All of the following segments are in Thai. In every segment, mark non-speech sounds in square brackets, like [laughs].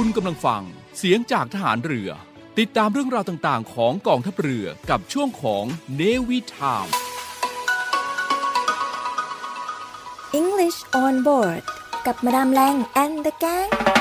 คุณกำลังฟัง เสียงจากทหารเรือ ติดตามเรื่องราวต่างๆ ของกองทัพเรือกับช่วงของเนวิทาม English on board กับมาดามแรง and the gang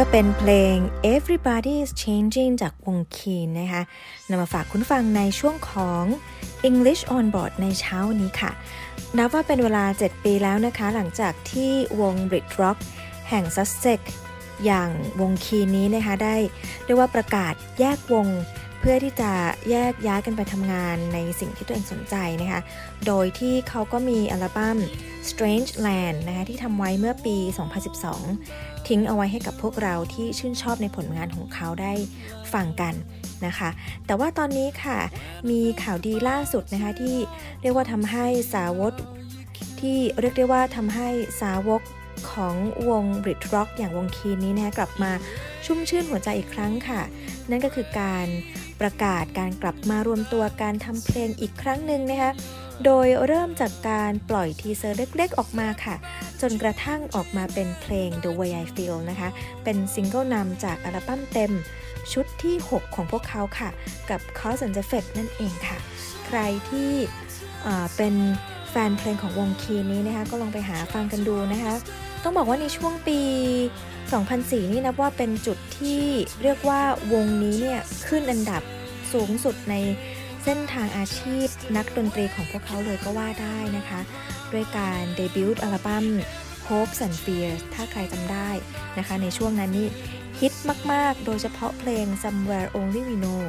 ก็เป็นเพลง Everybody is Changing จากวงคีนนะคะนำมาฝากคุณฟังในช่วงของ English on Board ในเช้านี้ค่ะ นับว่าเป็นเวลา 7 ปีแล้วนะคะ หลังจากที่วง Brit Rock แห่งซัสเซกอย่างวงคีนนี้นะคะได้เรียกว่าประกาศแยกวง พื่อที่จะแยกย้ายกันไปทำงานในสิ่งที่ตัวเองสนใจนะคะ โดยที่เขาก็มีอัลบั้ม Strange Land นะคะที่ทำไว้เมื่อปี 2012 ทิ้งเอาไว้ให้กับพวกเราที่ชื่นชอบในผลงานของเขาได้ฟังกันนะคะ แต่ว่าตอนนี้ค่ะมีข่าวดีล่าสุดนะคะที่เรียกว่าทำให้สาวกที่เรียกได้ว่าทำให้สาวกของวง Brit Rock อย่างวงคีนนี้นะคะกลับมาชุ่มชื่นหัวใจอีกครั้งค่ะ นั่นก็คือการ ประกาศการกลับมารวมตัวการทำเพลงอีกครั้งหนึ่งนะคะโดยเริ่มจากการปล่อย teaser เล็กๆ ออกมาค่ะ จนกระทั่งออกมาเป็นเพลง The Way I Feel นะคะ เป็นซิงเกิลนำจากอัลบั้มเต็มชุดที่ 6 ของพวกเขาค่ะ กับ Cause and Effect นั่นเองค่ะ ใครที่เป็นแฟนเพลงของวง Keane นี้นะคะ ก็ลองไปหาฟังกันดูนะคะ ต้องบอกว่าในช่วงปี 2004 นี่นับว่าเป็นจุดที่เรียกว่าวงนี้เนี่ยขึ้นอันดับสูงสุดในเส้นทางอาชีพนักดนตรีของพวกเขาเลยก็ว่าได้นะคะ ด้วยการเดบิวต์อัลบั้ม Hopes and Fears ถ้าใครจำได้นะคะ ในช่วงนั้นนี่ฮิตมาก ๆ โดยเฉพาะเพลง Somewhere Only We Know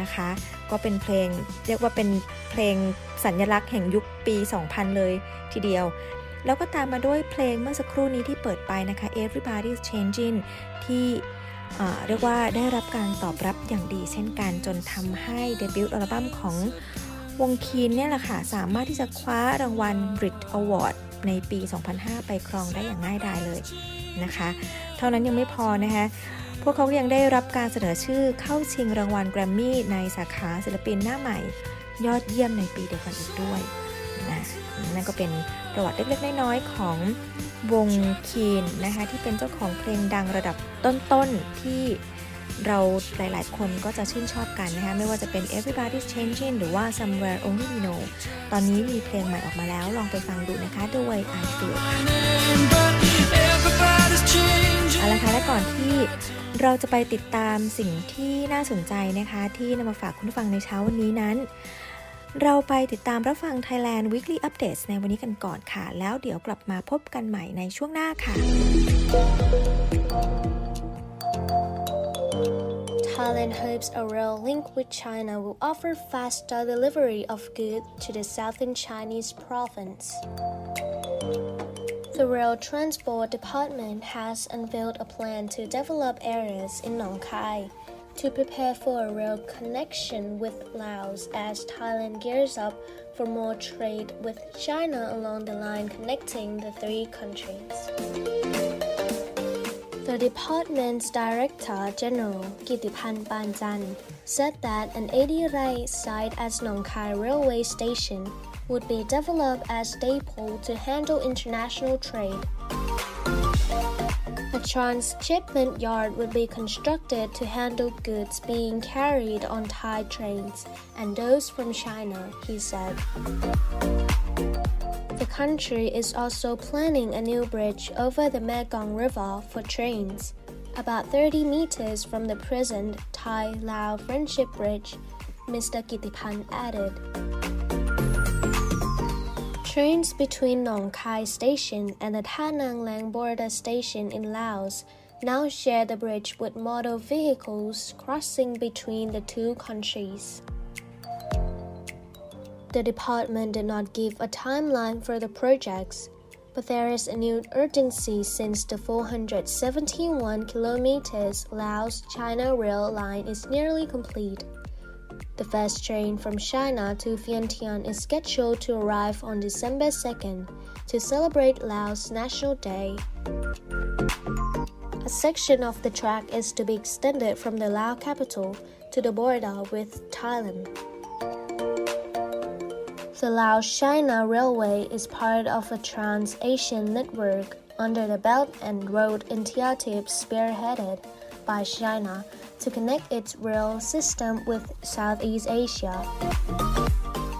นะคะ ก็เป็นเพลงเรียกว่าเป็นเพลงสัญลักษณ์แห่งยุคปี 2000 เลยทีเดียว แล้วก็ตามมาด้วยเพลงเมื่อสักครู่นี้ที่เปิดไปนะคะ Everybody's Changing ที่เรียกว่าได้รับการตอบรับอย่างดีเช่นกันจนทำให้เดบิวต์อัลบั้มของวงคีนเนี่ยแหละค่ะ สามารถที่จะคว้ารางวัล Brit Award ในปี 2005 ไปครองได้อย่างง่ายดายเลยนะคะ เท่านั้นยังไม่พอนะคะ พวกเขายังได้รับการเสนอชื่อเข้าชิงรางวัลแกรมมี่ในสาขาศิลปินหน้าใหม่ ยอดเยี่ยมในปีเดียวกันอีกด้วยนะนั่นก็เป็น ประวัติเล็กๆน้อยๆของวงคีนนะคะที่เป็นเจ้าของเพลงดังระดับต้นๆที่เราหลายๆ คนก็จะชื่นชอบกันนะคะไม่ว่าจะเป็น Everybody's Changing หรือว่า Somewhere Only We Know ตอนนี้มีเพลงใหม่ออกมาแล้วลองไปฟังดูนะคะด้วย I Feel my name, but everybody's changing. เอาละค่ะและก่อนที่เราจะไปติดตามสิ่งที่น่าสนใจนะคะ ที่นำมาฝากคุณผู้ฟังในเช้าวันนี้นั้น เราไปติดตามรับฟัง Thailand Weekly Updates ในวันนี้กันก่อนค่ะ แล้วเดี๋ยวกลับมาพบกันใหม่ในช่วงหน้าค่ะ Thailand hopes a rail link with China will offer faster delivery of goods to the southern Chinese province. The Rail Transport Department has unveiled a plan to develop areas in Nong Khai to prepare for a real connection with Laos as Thailand gears up for more trade with China along the line connecting the three countries. The department's Director General Kitipan Panjan said that an 80-right site at Nong Khai Railway Station would be developed as depot to handle international trade. Transshipment yard would be constructed to handle goods being carried on Thai trains and those from China, he said. The country is also planning a new bridge over the Mekong River for trains, about 30 meters from the present Thai Lao Friendship Bridge, Mr. Kitipan added. Trains between Nong Khai Station and the Nang Lang border station in Laos now share the bridge with motor vehicles crossing between the two countries. The department did not give a timeline for the projects, but there is a new urgency since the 471 kilometers Laos China rail line is nearly complete. The first train from China to Vientiane is scheduled to arrive on December 2nd to celebrate Laos National Day. A section of the track is to be extended from the Lao capital to the border with Thailand. The Laos China Railway is part of a Trans Asian network under the Belt and Road Initiative spearheaded by China to connect its rail system with Southeast Asia.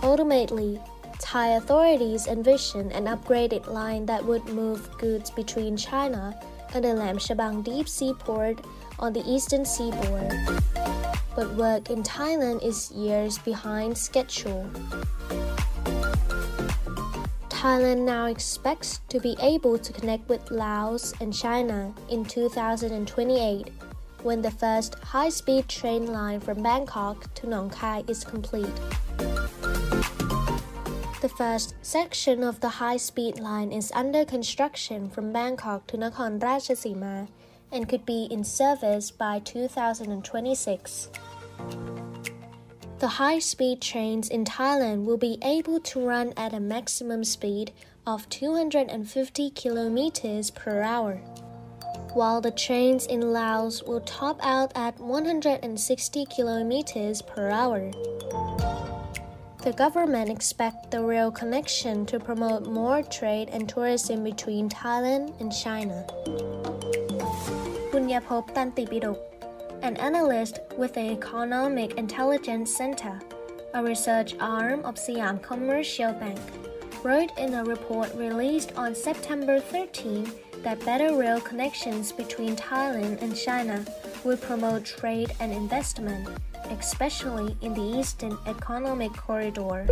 Ultimately, Thai authorities envision an upgraded line that would move goods between China and the Lam Shabang deep sea port on the eastern seaboard. But work in Thailand is years behind schedule. Thailand now expects to be able to connect with Laos and China in 2028 when the first high speed train line from Bangkok to Nong Khai is complete. The first section of the high speed line is under construction from Bangkok to Nakhon Ratchasima and could be in service by 2026. The high speed trains in Thailand will be able to run at a maximum speed of 250 kilometers per hour, while the trains in Laos will top out at 160 kilometers per hour. The government expects the rail connection to promote more trade and tourism between Thailand and China. Punyapop Tantipidok, an analyst with the Economic Intelligence Center, a research arm of Siam Commercial Bank, wrote in a report released on September 13 that better rail connections between Thailand and China would promote trade and investment, especially in the Eastern Economic Corridor.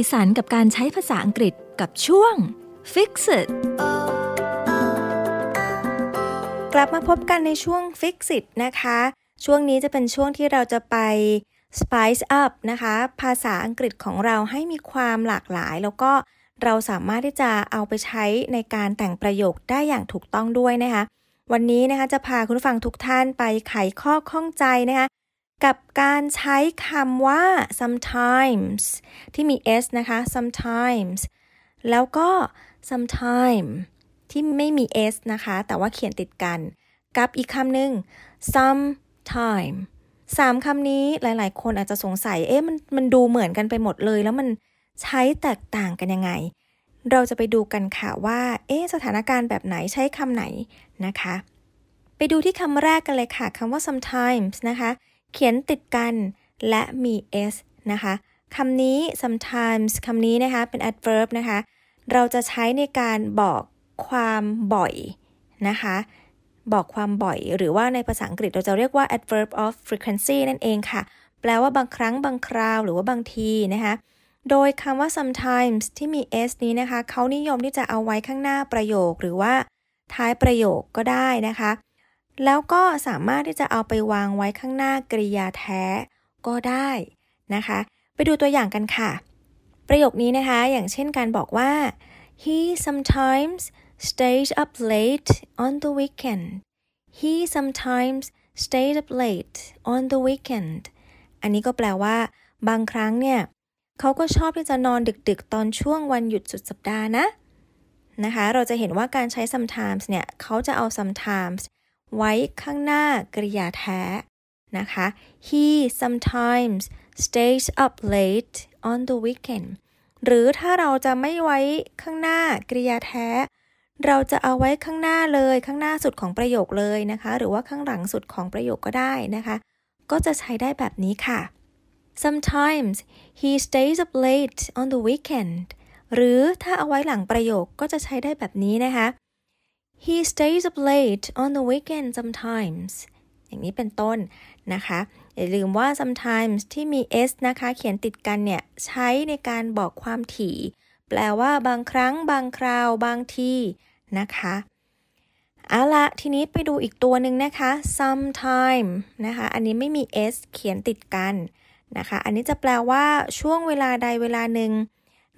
สีสันกับการใช้ภาษาอังกฤษกับช่วง Fix It กลับมาพบกันในช่วง Fix It นะคะ ช่วงนี้จะเป็นช่วงที่เราจะไป Spice Up นะคะ ภาษาอังกฤษของเราให้มีความหลากหลาย แล้วก็เราสามารถที่จะเอาไปใช้ในการแต่งประโยคได้อย่างถูกต้องด้วยนะคะ วันนี้นะคะจะพาคุณฟังทุกท่านไปไขข้อข้องใจนะคะ กับการใช้คำว่า sometimes ที่มี s นะคะ sometimes แล้วก็ sometime ที่ไม่มี s นะคะ แต่ว่าเขียนติดกัน กับอีกคำหนึ่ง sometime สามคำนี้หลาย ๆ คนอาจจะสงสัย เอ๊ะมันมันดูเหมือนกันไปหมดเลย แล้วมันใช้แตกต่างกันยังไง เราจะไปดูกันค่ะว่า เอ๊ะสถานการณ์แบบไหนใช้คำไหนนะคะ ไปดูที่คำแรกกันเลยค่ะคำว่า sometimes นะคะ เขียนติดกันและมี s นะคะคำนี้ sometimes คำนี้นะคะเป็น adverb นะคะ เราจะใช้ในการบอกความบ่อยนะคะ บอกความบ่อย หรือว่าในภาษาอังกฤษเราจะเรียกว่า adverb of frequency นั่นเองค่ะ แปลว่าบางครั้งบางคราวหรือว่าบางทีนะคะ โดยคำว่า sometimes ที่มี s นี้นะคะ เขานิยมที่จะเอาไว้ข้างหน้าประโยคหรือว่าท้ายประโยคก็ได้นะคะ แล้วก็สามารถที่จะเอาไปวางไว้ข้างหน้ากริยาแท้ก็ได้นะคะ ไปดูตัวอย่างกันค่ะ ประโยคนี้นะคะ อย่างเช่นการบอกว่า he sometimes stays up late on the weekend he sometimes stays up late on the weekend อันนี้ก็แปลว่า บางครั้งเนี่ยเขาก็ชอบที่จะนอนดึกๆ ตอนช่วงวันหยุดสุดสัปดาห์นะนะคะ เราจะเห็นว่าการใช้ sometimes เนี่ยเขาจะเอา sometimes ไว้ข้างหน้ากริยาแท้นะคะ he sometimes stays up late on the weekend หรือถ้าเราจะไม่ไว้ข้างหน้ากริยาแท้ เราจะเอาไว้ข้างหน้าเลยข้างหน้าสุดของประโยคเลยนะคะ หรือว่าข้างหลังสุดของประโยคก็ได้นะคะ ก็จะใช้ได้แบบนี้ค่ะ sometimes he stays up late on the weekend หรือถ้าเอาไว้หลังประโยคก็จะใช้ได้แบบนี้นะคะ he stays up late on the weekend sometimes อย่างนี้เป็นต้นนะคะ อย่าลืมว่า sometimes ที่มี s นะคะ เขียนติดกันเนี่ย ใช้ในการบอกความถี่ แปลว่าบางครั้ง บางคราว บางทีนะคะเอาละทีนี้ไปดูอีกตัวหนึ่งนะคะ sometime นะคะ อันนี้ไม่มี s เขียนติดกันนะคะ อันนี้จะแปลว่าช่วงเวลาใดเวลาหนึ่ง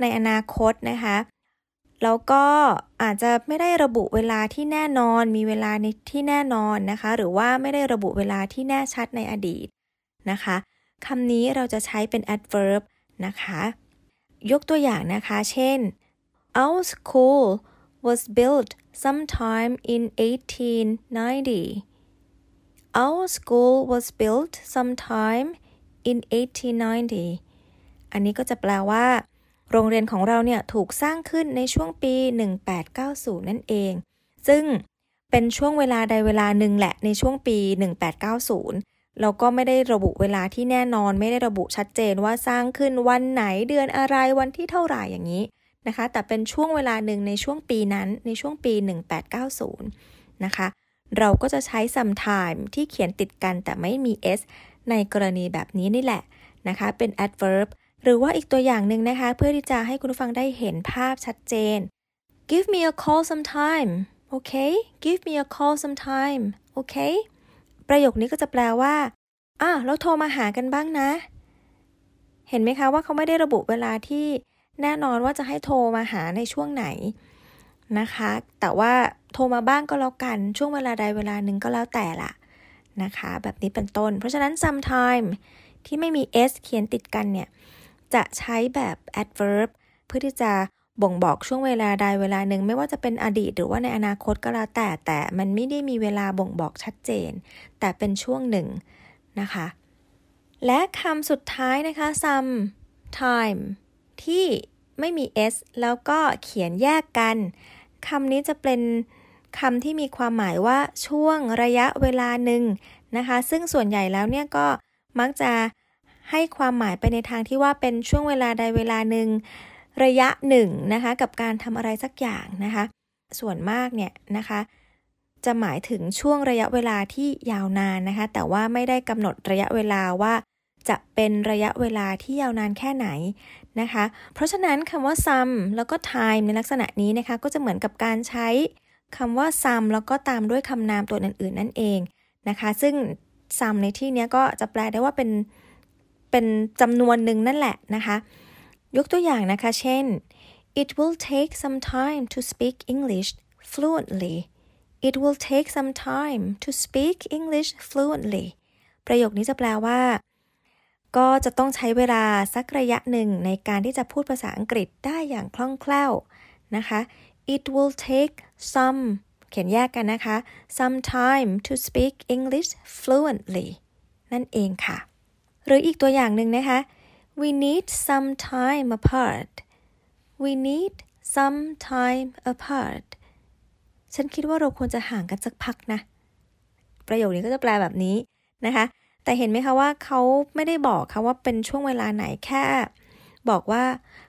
ในอนาคตนะคะ แล้วก็อาจจะไม่ได้ระบุเวลาที่แน่นอน มีเวลาในที่แน่นอนนะคะ หรือว่าไม่ได้ระบุเวลาที่แน่ชัดในอดีตนะคะคำนี้เราจะใช้เป็น adverb นะคะ ยกตัวอย่างนะคะ เช่น our school was built sometime in 1890 our school was built sometime in 1890 อันนี้ก็จะแปลว่า โรงเรียนของเราเนี่ยถูกสร้างขึ้นในช่วงปี 1890 นั่นเอง ซึ่งเป็นช่วงเวลาใดเวลาหนึ่งแหละในช่วงปี 1890 เราก็ไม่ได้ระบุเวลาที่แน่นอน ไม่ได้ระบุชัดเจนว่าสร้างขึ้นวันไหนเดือนอะไรวันที่เท่าไหร่อย่างนี้นะคะ แต่เป็นช่วงเวลาหนึ่งในช่วงปีนั้นในช่วงปี 1890 นะคะ เราก็จะใช้ sometime ที่เขียนติดกันแต่ไม่มี s ในกรณีแบบนี้นี่แหละนะคะ เป็น adverb หรือว่าอีกตัวอย่างหนึ่งนะคะ เพื่อที่จะให้คุณผู้ฟังได้เห็นภาพชัดเจน give me a call sometime okay give me a call sometime okay ประโยคนี้ก็จะแปลว่าอะเราโทรมาหากันบ้างนะ เห็นไหมคะว่าเขาไม่ได้ระบุเวลาที่แน่นอนว่าจะให้โทรมาหาในช่วงไหนนะคะ แต่ว่าโทรมาบ้างก็แล้วกันช่วงเวลาใดเวลาหนึ่งก็แล้วแต่ละนะคะ แบบนี้เป็นต้น เพราะฉะนั้น sometime ที่ไม่มี s เขียนติดกันเนี่ย จะใช้แบบ adverb เพื่อที่จะบ่งบอกช่วงเวลาใดเวลาหนึ่ง ไม่ว่าจะเป็นอดีตหรือว่าในอนาคตก็แล้วแต่แต่มันไม่ได้มีเวลาบ่งบอกชัดเจน แต่เป็นช่วงหนึ่งนะคะ และคำสุดท้ายนะคะ some time ที่ไม่มี s แล้วก็เขียนแยกกันคำนี้จะเป็นคำที่มีความหมายว่าช่วงระยะเวลาหนึ่งนะคะ ซึ่งส่วนใหญ่แล้วเนี่ยก็มักจะ ให้ความหมายไปในทางที่ว่าเป็นช่วงเวลาใดเวลาหนึ่งระยะหนึ่งนะคะกับการทำอะไรสักอย่างนะคะ ส่วนมากเนี่ยนะคะจะหมายถึงช่วงระยะเวลาที่ยาวนานนะคะ แต่ว่าไม่ได้กำหนดระยะเวลาว่า จะเป็นระยะเวลาที่ยาวนานแค่ไหนนะคะ เพราะฉะนั้นคำว่า some แล้วก็ time ในลักษณะนี้นะคะ ก็จะเหมือนกับการใช้คำว่า some แล้วก็ตามด้วยคำนามตัวอื่นๆ นั่นเองนะคะ ซึ่ง some ในที่นี้ก็จะแปลได้ว่าเป็น เป็นจำนวนหนึ่งนั่นแหละนะคะ ยกตัวอย่างนะคะ เช่น it will take some time to speak English fluently it will take some time to speak English fluently ประโยคนี้จะแปลว่า ก็จะต้องใช้เวลาสักระยะหนึ่งในการที่จะพูดภาษาอังกฤษได้อย่างคล่องแคล่วนะคะ it will take some เขียนแยกกันนะคะ some time to speak English fluently นั่นเองค่ะ หรืออีกตัวอย่างหนึ่งนะคะ we need some time apart we need some time apart ฉันคิดว่าเราควรจะห่างกันสักพักนะ ประโยคนี้ก็จะแปลแบบนี้นะคะ แต่เห็นไหมคะว่าเขาไม่ได้บอกค่ะว่าเป็นช่วงเวลาไหนแค่ บอกว่า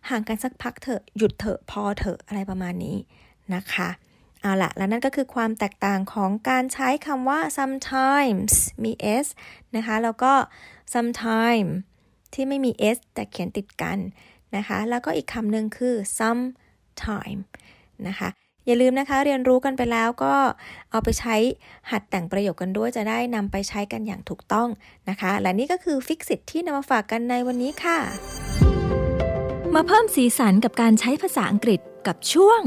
ห่างกันสักพักเถอะหยุดเถอะพอเถอะอะไรประมาณนี้นะคะเอาละแล้วนั่นก็คือความแตกต่างของการใช้คำว่า sometimes มี s นะคะ แล้วก็ sometime ที่ไม่มี s แต่เขียนติดกันนะคะ แล้วก็อีกคำหนึ่งคือ sometime นะคะ อย่าลืมนะคะ เรียนรู้กันไปแล้วก็เอาไปใช้หัดแต่งประโยคกันด้วย จะได้นำไปใช้กันอย่างถูกต้องนะคะ และนี่ก็คือฟิกซิตที่นำมาฝากกันในวันนี้ค่ะ มาเพิ่มสีสันกับการใช้ภาษาอังกฤษกับช่วง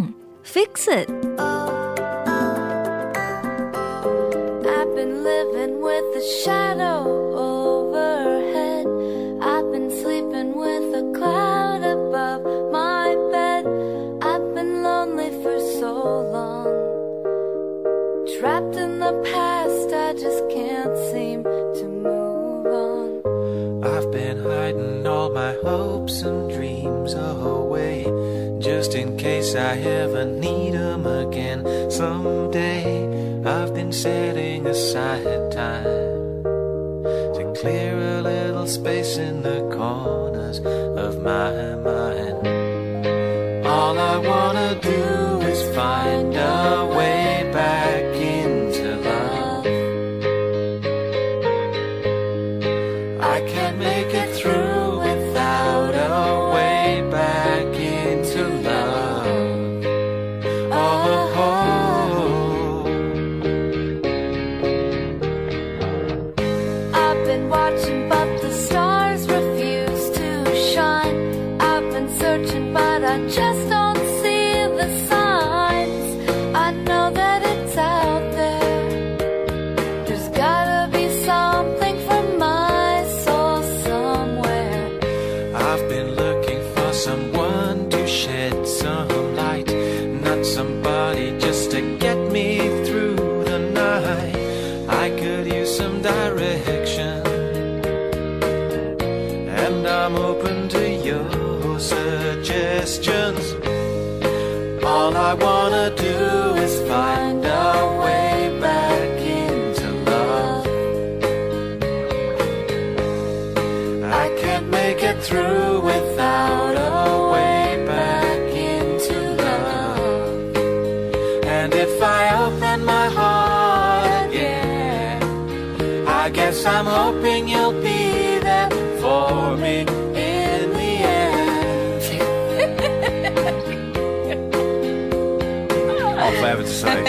Fix It I've been living with a shadow case I ever need 'em again. Someday I've been setting aside time To clear a little space in the corners of my mind through without a way back into love. And if I open my heart again, I guess I'm hoping you'll be there for me in the end. I'll forever to say.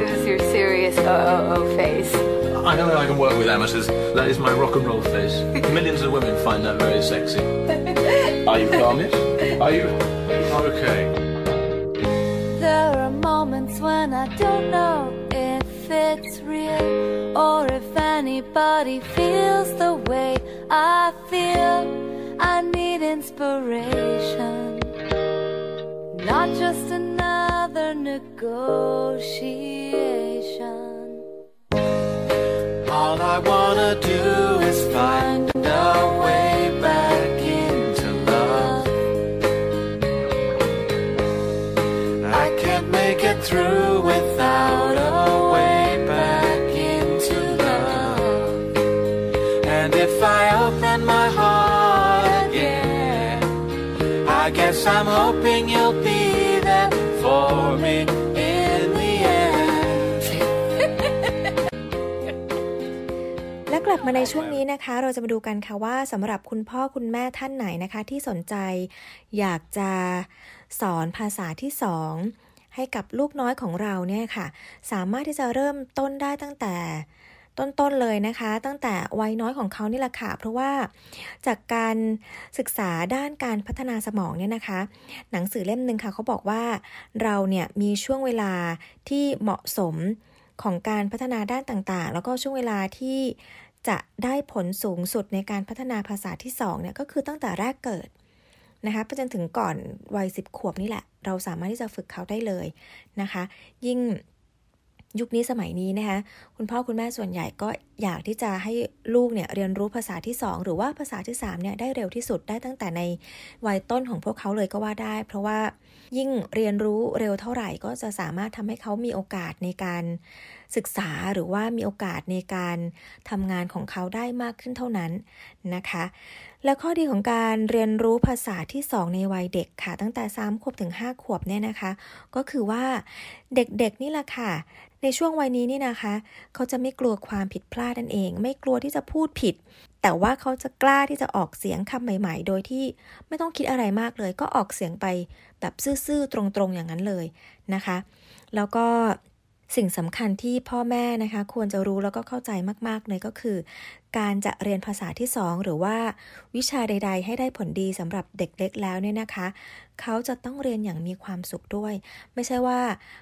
This is your serious OOO face. I know I can work with amateurs. That is my rock and roll face. [laughs] Millions of women find that very sexy. Are you calmish? Are you okay? There are moments when I don't know if it's real or if anybody feels the way I feel. I need inspiration, not just another negotiation. All I wanna do is find a way back into love. I can't make it through without a way back into love. And if I open my heart again, I guess I'm hoping you'll be มาในช่วงนี้นะคะเราจะมาดูกันค่ะว่าสำหรับคุณพ่อคุณแม่ท่านไหนนะคะ ที่สนใจ อยากจะสอนภาษาที่สองให้กับลูกน้อยของเราเนี่ยค่ะ สามารถที่จะเริ่มต้นได้ตั้งแต่ต้นๆเลยนะคะ ตั้งแต่วัยน้อยของเขานี่แหละค่ะ เพราะว่าจากการศึกษาด้านการพัฒนาสมองเนี่ยนะคะ หนังสือเล่มหนึ่งค่ะเขาบอกว่าเราเนี่ยมีช่วงเวลาที่เหมาะสมของการพัฒนาด้านต่างๆ แล้วก็ช่วงเวลาที่ จะได้ผลสูงสุดในการพัฒนาภาษาที่2เนี่ยก็คือตั้งแต่แรกเกิดนะคะไปจนถึงก่อนวัย 10 ขวบนี่แหละ เราสามารถที่จะฝึกเขาได้เลยนะคะ ยิ่งยุคนี้สมัยนี้นะคะคุณพ่อคุณแม่ส่วนใหญ่ก็อยากที่จะให้ลูกเนี่ยเรียนรู้ภาษาที่ 2 หรือว่าภาษาที่3เนี่ยได้เร็วที่สุดได้ตั้งแต่ในวัยต้นของพวกเขาเลยก็ว่าได้ เพราะว่า ยิ่งเรียนรู้เร็วเท่าไหร่ก็จะสามารถทำให้เขามีโอกาสในการศึกษาหรือว่ามีโอกาสในการทำงานของเขาได้มากขึ้นเท่านั้นนะคะ และข้อดีของการเรียนรู้ภาษาที่ 2 ในวัยเด็กค่ะ ตั้งแต่ 3 ขวบถึง 5 ขวบเนี่ยนะคะ ก็คือว่าเด็กๆนี่แหละค่ะ ในช่วงวัยนี้นี่นะคะ เขาจะไม่กลัวความผิดพลาดนั่นเอง ไม่กลัวที่จะพูดผิด แต่ว่าเขาจะกล้าที่จะออกเสียงคำใหม่ๆ โดยที่ไม่ต้องคิดอะไรมากเลย ก็ออกเสียงไปแบบซื่อๆ ตรงๆ อย่างนั้นเลยนะคะ แล้วก็สิ่งสำคัญที่พ่อแม่นะคะ ควรจะรู้แล้วก็เข้าใจมากๆเลยก็คือ การจะเรียนภาษาที่ 2 หรือว่าวิชาใด ๆ ให้ได้ผลดีสำหรับเด็กเล็กแล้วเนี่ยนะคะ เขาจะต้องเรียนอย่างมีความสุขด้วย ไม่ใช่ว่า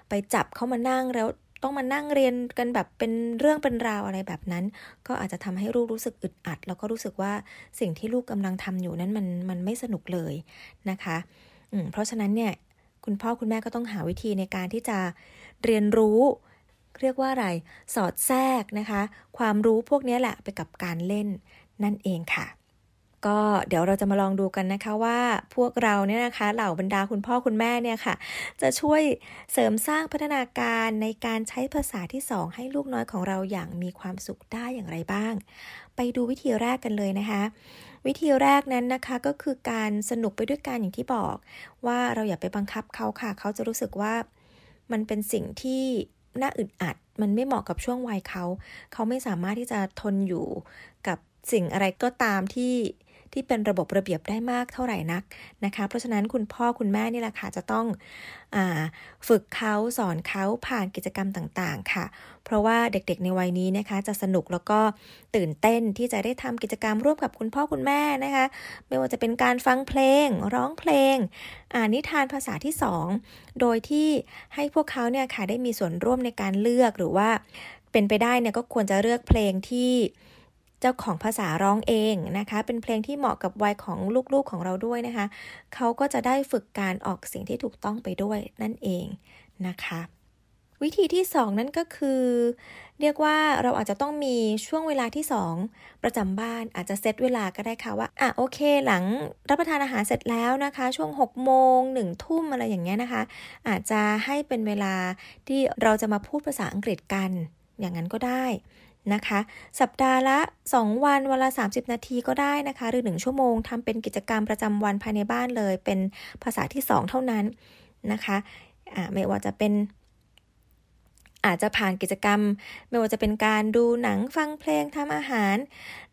ไปจับเขามานั่งแล้ว ต้องมานั่งเรียนกันแบบเป็นเรื่องเป็นราวอะไรแบบนั้น ก็อาจจะทำให้ลูกรู้สึกอึดอัด แล้วก็รู้สึกว่าสิ่งที่ลูกกำลังทำอยู่นั้นมันมันไม่สนุกเลยนะคะอืมเพราะฉะนั้นเนี่ยคุณพ่อคุณแม่ก็ต้องหาวิธีในการที่จะเรียนรู้ เรียกว่าอะไร สอดแทรกนะคะ ความรู้พวกนี้แหละไปกับการเล่นนั่นเองค่ะ ก็เดี๋ยวเราจะมาลองดูกันนะคะว่าพวกเราเนี่ยนะคะ เหล่าบรรดาคุณพ่อคุณแม่เนี่ยค่ะ จะช่วยเสริมสร้างพัฒนาการในการใช้ภาษาที่สองให้ลูกน้อยของเราอย่างมีความสุขได้อย่างไรบ้าง ไปดูวิธีแรกกันเลยนะคะ วิธีแรกนั้นนะคะก็คือการสนุกไปด้วยกันอย่างที่บอก ว่าเราอย่าไปบังคับเขาค่ะ เขาจะรู้สึกว่ามันเป็นสิ่งที่น่าอึดอัด มันไม่เหมาะกับช่วงวัยเขา เขาไม่สามารถที่จะทนอยู่กับสิ่งอะไรก็ตามที่ ที่เป็นระบบระเบียบได้มากเท่าไหร่นักนะคะ เพราะฉะนั้นคุณพ่อคุณแม่นี่แหละค่ะจะต้องอฝึกเขาสอนเขาผ่านกิจกรรมต่างๆ ค่ะ เพราะว่าเด็กๆในวัยนี้นะคะจะสนุกแล้วก็ตื่นเต้นที่จะได้ทำกิจกรรมร่วมกับคุณพ่อคุณแม่นะคะ ไม่ว่าจะเป็นการฟังเพลง ร้องเพลง อ่านนิทานภาษาที่ 2 โดยที่ให้พวกเขาเนี่ยค่ะได้มีส่วนร่วมในการเลือกหรือว่าเป็นไปได้เนี่ยก็ควรจะเลือกเพลงที่ เจ้าของภาษาร้องเองนะคะ เป็นเพลงที่เหมาะกับวัยของลูกๆของเราด้วยนะคะ เขาก็จะได้ฝึกการออกเสียงที่ถูกต้องไปด้วยนั่นเองนะคะ วิธีที่ 2 นั่นก็คือ เรียกว่าเราอาจจะต้องมีช่วงเวลาที่ 2 ประจำบ้านอาจจะเซตเวลาก็ได้ค่ะว่าอะโอเค หลังรับประทานอาหารเสร็จแล้วนะคะ ช่วง6โมง1ทุ่มอะไรอย่างเงี้ยนะคะ อาจจะให้เป็นเวลาที่เราจะมาพูดภาษาอังกฤษกันอย่างนั้นก็ได้ นะคะ สัปดาห์ละ 2 วันวันละ 30 นาทีก็ได้นะคะ หรือ 1 ชั่วโมงทำเป็นกิจกรรมประจำวันภายในบ้านเลย เป็นภาษาที่ 2 เท่านั้นนะคะะไม่ว่าจะเป็นอาจจะผ่านกิจกรรม ไม่ว่าจะเป็นการดูหนังฟังเพลงทำอาหาร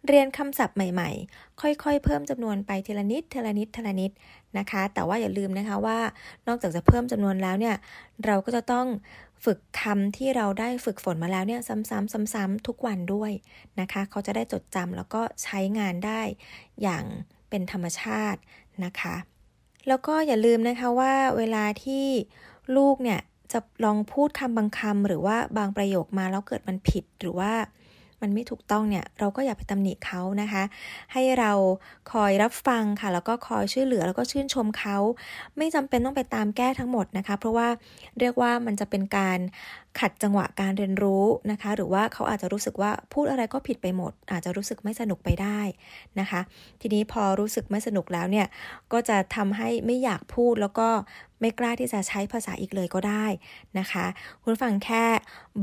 เรียนคำศัพท์ใหม่ๆ ค่อยๆ เพิ่มจำนวนไปทีละนิดทีละนิดทีละนิดนะคะ แต่ว่าอย่าลืมนะคะว่านอกจากจะเพิ่มจำนวนแล้วเนี่ย เราก็จะต้อง ฝึกคำที่เราได้ฝึกฝนมาแล้วเนี่ยซ้ำๆซ้ำๆทุกวันด้วยนะคะ เขาจะได้จดจำแล้วก็ใช้งานได้อย่างเป็นธรรมชาตินะคะ แล้วก็อย่าลืมนะคะว่าเวลาที่ลูกเนี่ยจะลองพูดคำบางคำหรือว่าบางประโยคมาแล้วเกิดมันผิดหรือว่า มันไม่ถูกต้องเนี่ยเราก็อย่าไปตำหนิเขานะคะ ให้เราคอยรับฟังค่ะ แล้วก็คอยช่วยเหลือแล้วก็ชื่นชมเขา ไม่จำเป็นต้องไปตามแก้ทั้งหมดนะคะ เพราะว่าเรียกว่ามันจะเป็นการขัดจังหวะการเรียนรู้นะคะ หรือว่าเขาอาจจะรู้สึกว่าพูดอะไรก็ผิดไปหมด อาจจะรู้สึกไม่สนุกไปได้นะคะ ทีนี้พอรู้สึกไม่สนุกแล้วเนี่ยก็จะทำให้ไม่อยากพูดแล้วก็ไม่กล้าที่จะใช้ภาษาอีกเลยก็ได้นะคะ คุณฟังแค่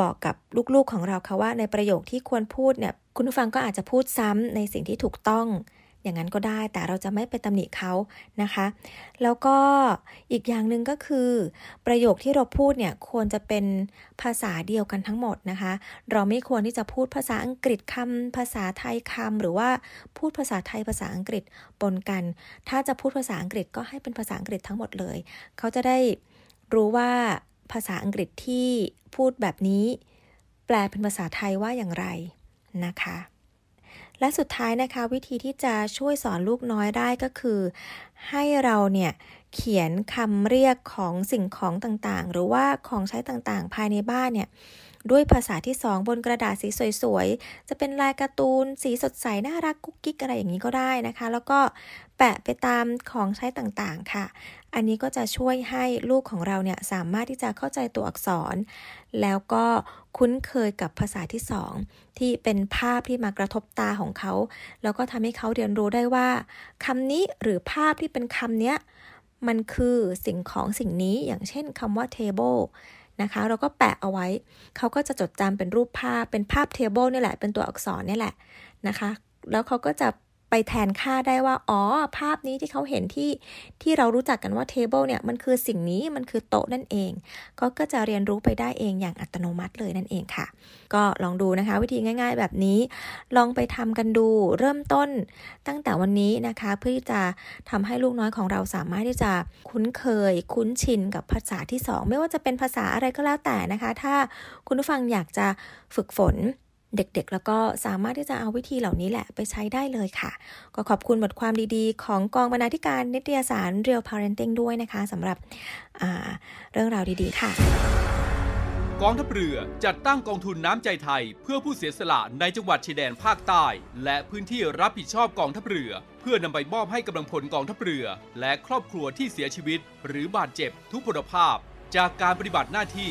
บอกกับลูกๆของเราค่ะว่าในประโยคที่ควรพูดเนี่ยคุณผู้ฟังก็อาจจะพูดซ้ำในสิ่งที่ถูกต้อง อย่างนั้นก็ได้ แต่เราจะไม่ไปตำหนิเขานะคะ แล้วก็อีกอย่างหนึ่งก็คือ ประโยคที่เราพูดเนี่ยควรจะเป็นภาษาเดียวกันทั้งหมดนะคะ เราไม่ควรที่จะพูดภาษาอังกฤษคำภาษาไทยคำหรือว่าพูดภาษาไทยภาษาอังกฤษปนกัน ถ้าจะพูดภาษาอังกฤษก็ให้เป็นภาษาอังกฤษทั้งหมดเลย เขาจะได้รู้ว่าภาษาอังกฤษที่พูดแบบนี้ แปลเป็นภาษาไทยว่าอย่างไรนะคะ และสุดท้ายนะคะวิธีที่จะช่วยสอนลูกน้อยได้ก็คือ ให้เราเนี่ยเขียนคำเรียกของสิ่งของต่างๆ หรือว่าของใช้ต่างๆ ภายในบ้านเนี่ยด้วยภาษาที่ 2 บนกระดาษสีสวยๆ จะเป็นลายการ์ตูน สีสดใส น่ารักกุ๊กกิ๊กอะไรอย่างนี้ก็ได้นะคะ แล้วก็ แปะไปตามของใช้ต่างๆค่ะ อันนี้ก็จะช่วยให้ลูกของเราเนี่ยสามารถที่จะเข้าใจตัวอักษร แล้วก็คุ้นเคยกับภาษาที่2ที่เป็นภาพที่มากระทบตาของเขา แล้วก็ทำให้เขาเรียนรู้ได้ว่าคำนี้หรือภาพที่เป็นคำเนี้ยมันคือสิ่งของสิ่งนี้อย่างเช่นคำว่า table นะคะ เราก็แปะเอาไว้ เขาก็จะจดจำเป็นรูปภาพเป็นภาพ table นี่แหละเป็นตัวอักษรนี่แหละนะคะ แล้วเขาก็จะ ไปแทนค่าได้ว่า อ๋อ ภาพนี้ที่เขาเห็นที่ที่เรารู้จักกันว่า table เนี่ย มันคือสิ่งนี้มันคือโต๊ะนั่นเอง ก็ก็จะเรียนรู้ไปได้เองอย่างอัตโนมัติเลยนั่นเองค่ะ ก็ลองดูนะคะ วิธีง่าย ๆ แบบนี้ ลองไปทำกันดูเริ่มต้นตั้งแต่วันนี้นะคะ เพื่อที่จะทำให้ลูกน้อยของเราสามารถที่จะคุ้นเคย คุ้นชินกับภาษาที่สองไม่ว่าจะเป็นภาษาอะไรก็แล้วแต่นะคะ ถ้าคุณผู้ฟังอยากจะฝึกฝน เด็กๆ แล้วก็สามารถที่จะเอาวิธีเหล่านี้แหละไปใช้ได้เลยค่ะ ก็ขอบคุณบทความดีๆ ของกองบรรณาธิการนิตยสาร Real Parenting ด้วยนะคะสำหรับเรื่องราวดีๆ ค่ะ กองทัพเรือจัดตั้งกองทุนน้ำใจไทย เพื่อผู้เสียสละในจังหวัดชายแดนภาคใต้ และพื้นที่รับผิดชอบกองทัพเรือ เพื่อนำไปมอบให้กำลังพลกองทัพเรือ และครอบครัวที่เสียชีวิต หรือบาดเจ็บทุกพลภาพ จากการปฏิบัติหน้าที่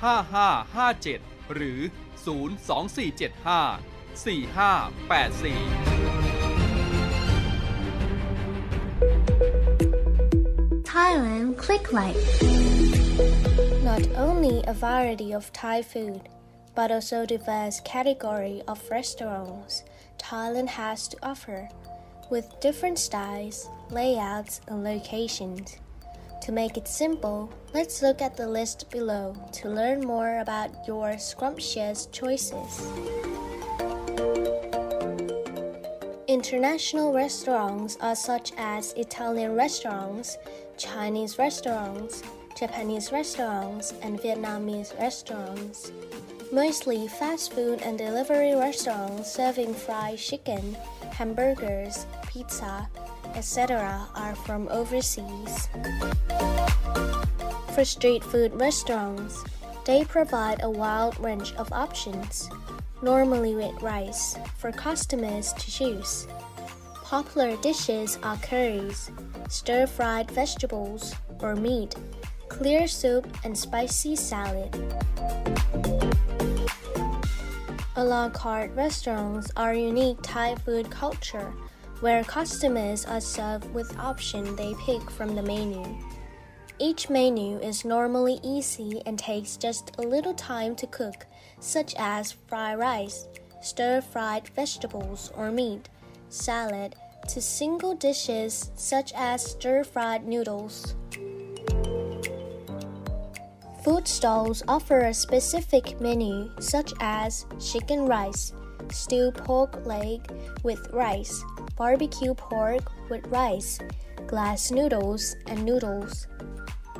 5557 หรือ 02475 4584 Thailand Click Like. Not only a variety of Thai food, but also diverse category of restaurants Thailand has to offer, with different styles, layouts, and locations. To make it simple, let's look at the list below to learn more about your scrumptious choices. International restaurants are such as Italian restaurants, Chinese restaurants, Japanese restaurants, and Vietnamese restaurants. Mostly fast food and delivery restaurants serving fried chicken, hamburgers, pizza, etc. are from overseas. For street food restaurants, they provide a wide range of options, normally with rice, for customers to choose. Popular dishes are curries, stir fried vegetables or meat, clear soup, and spicy salad. A la carte restaurants are unique Thai food culture where customers are served with option they pick from the menu. Each menu is normally easy and takes just a little time to cook, such as fried rice, stir fried vegetables or meat, salad, to single dishes such as stir fried noodles. Food stalls offer a specific menu such as chicken rice, stewed pork leg with rice, barbecue pork with rice, glass noodles, and noodles.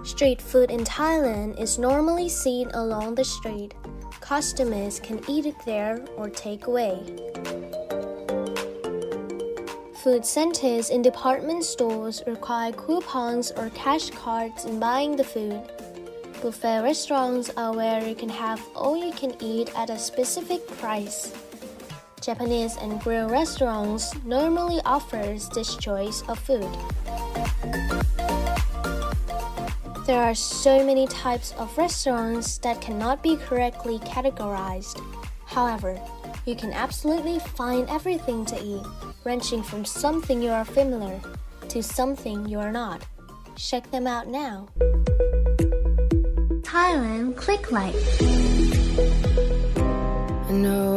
Street food in Thailand is normally seen along the street. Customers can eat it there or take away. Food centers in department stores require coupons or cash cards in buying the food. Buffet restaurants are where you can have all you can eat at a specific price. Japanese and grill restaurants normally offers this choice of food. There are so many types of restaurants that cannot be correctly categorized. However, you can absolutely find everything to eat, ranging from something you are familiar to something you are not. Check them out now. Thailand Click Like. I know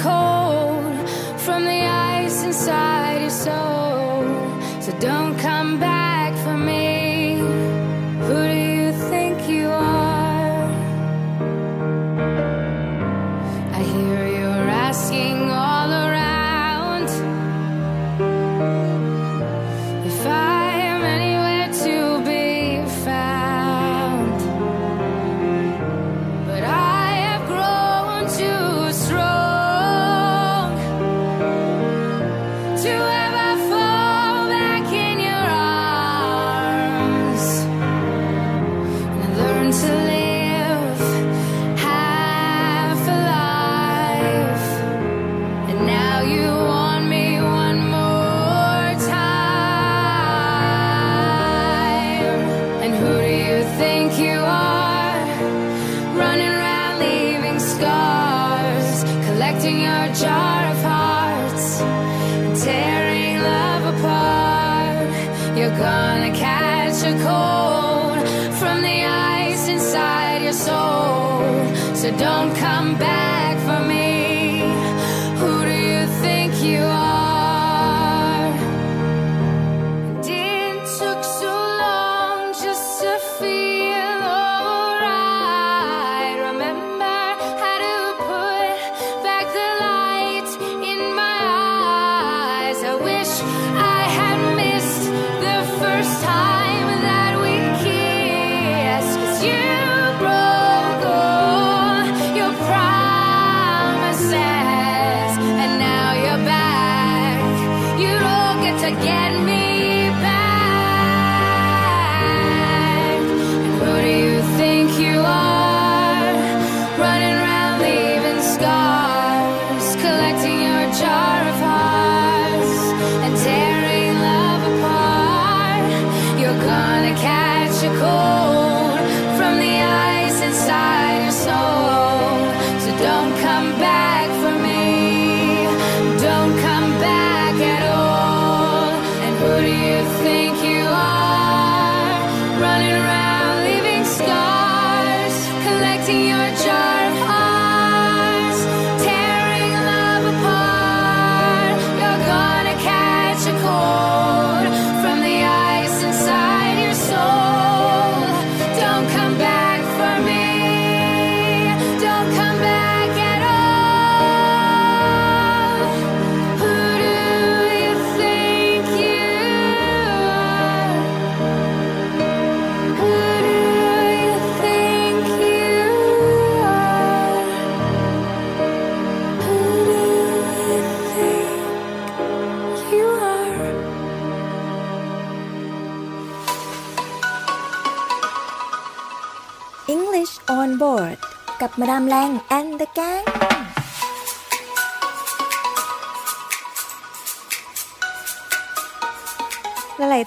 Cold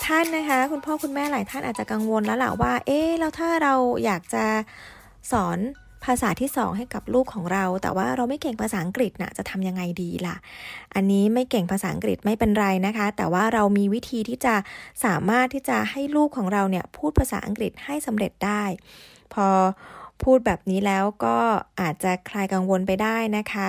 ท่านนะคะ คุณพ่อคุณแม่หลายท่านอาจจะกังวลแล้วล่ะว่า เอ๊ะแล้วถ้าเราอยากจะสอนภาษาที่สองให้กับลูกของเรา แต่ว่าเราไม่เก่งภาษาอังกฤษนะจะทำยังไงดีล่ะ อันนี้ไม่เก่งภาษาอังกฤษไม่เป็นไรนะคะ แต่ว่าเรามีวิธีที่จะสามารถที่จะให้ลูกของเราเนี่ยพูดภาษาอังกฤษให้สำเร็จได้ พอพูดแบบนี้แล้วก็อาจจะคลายกังวลไปได้นะคะ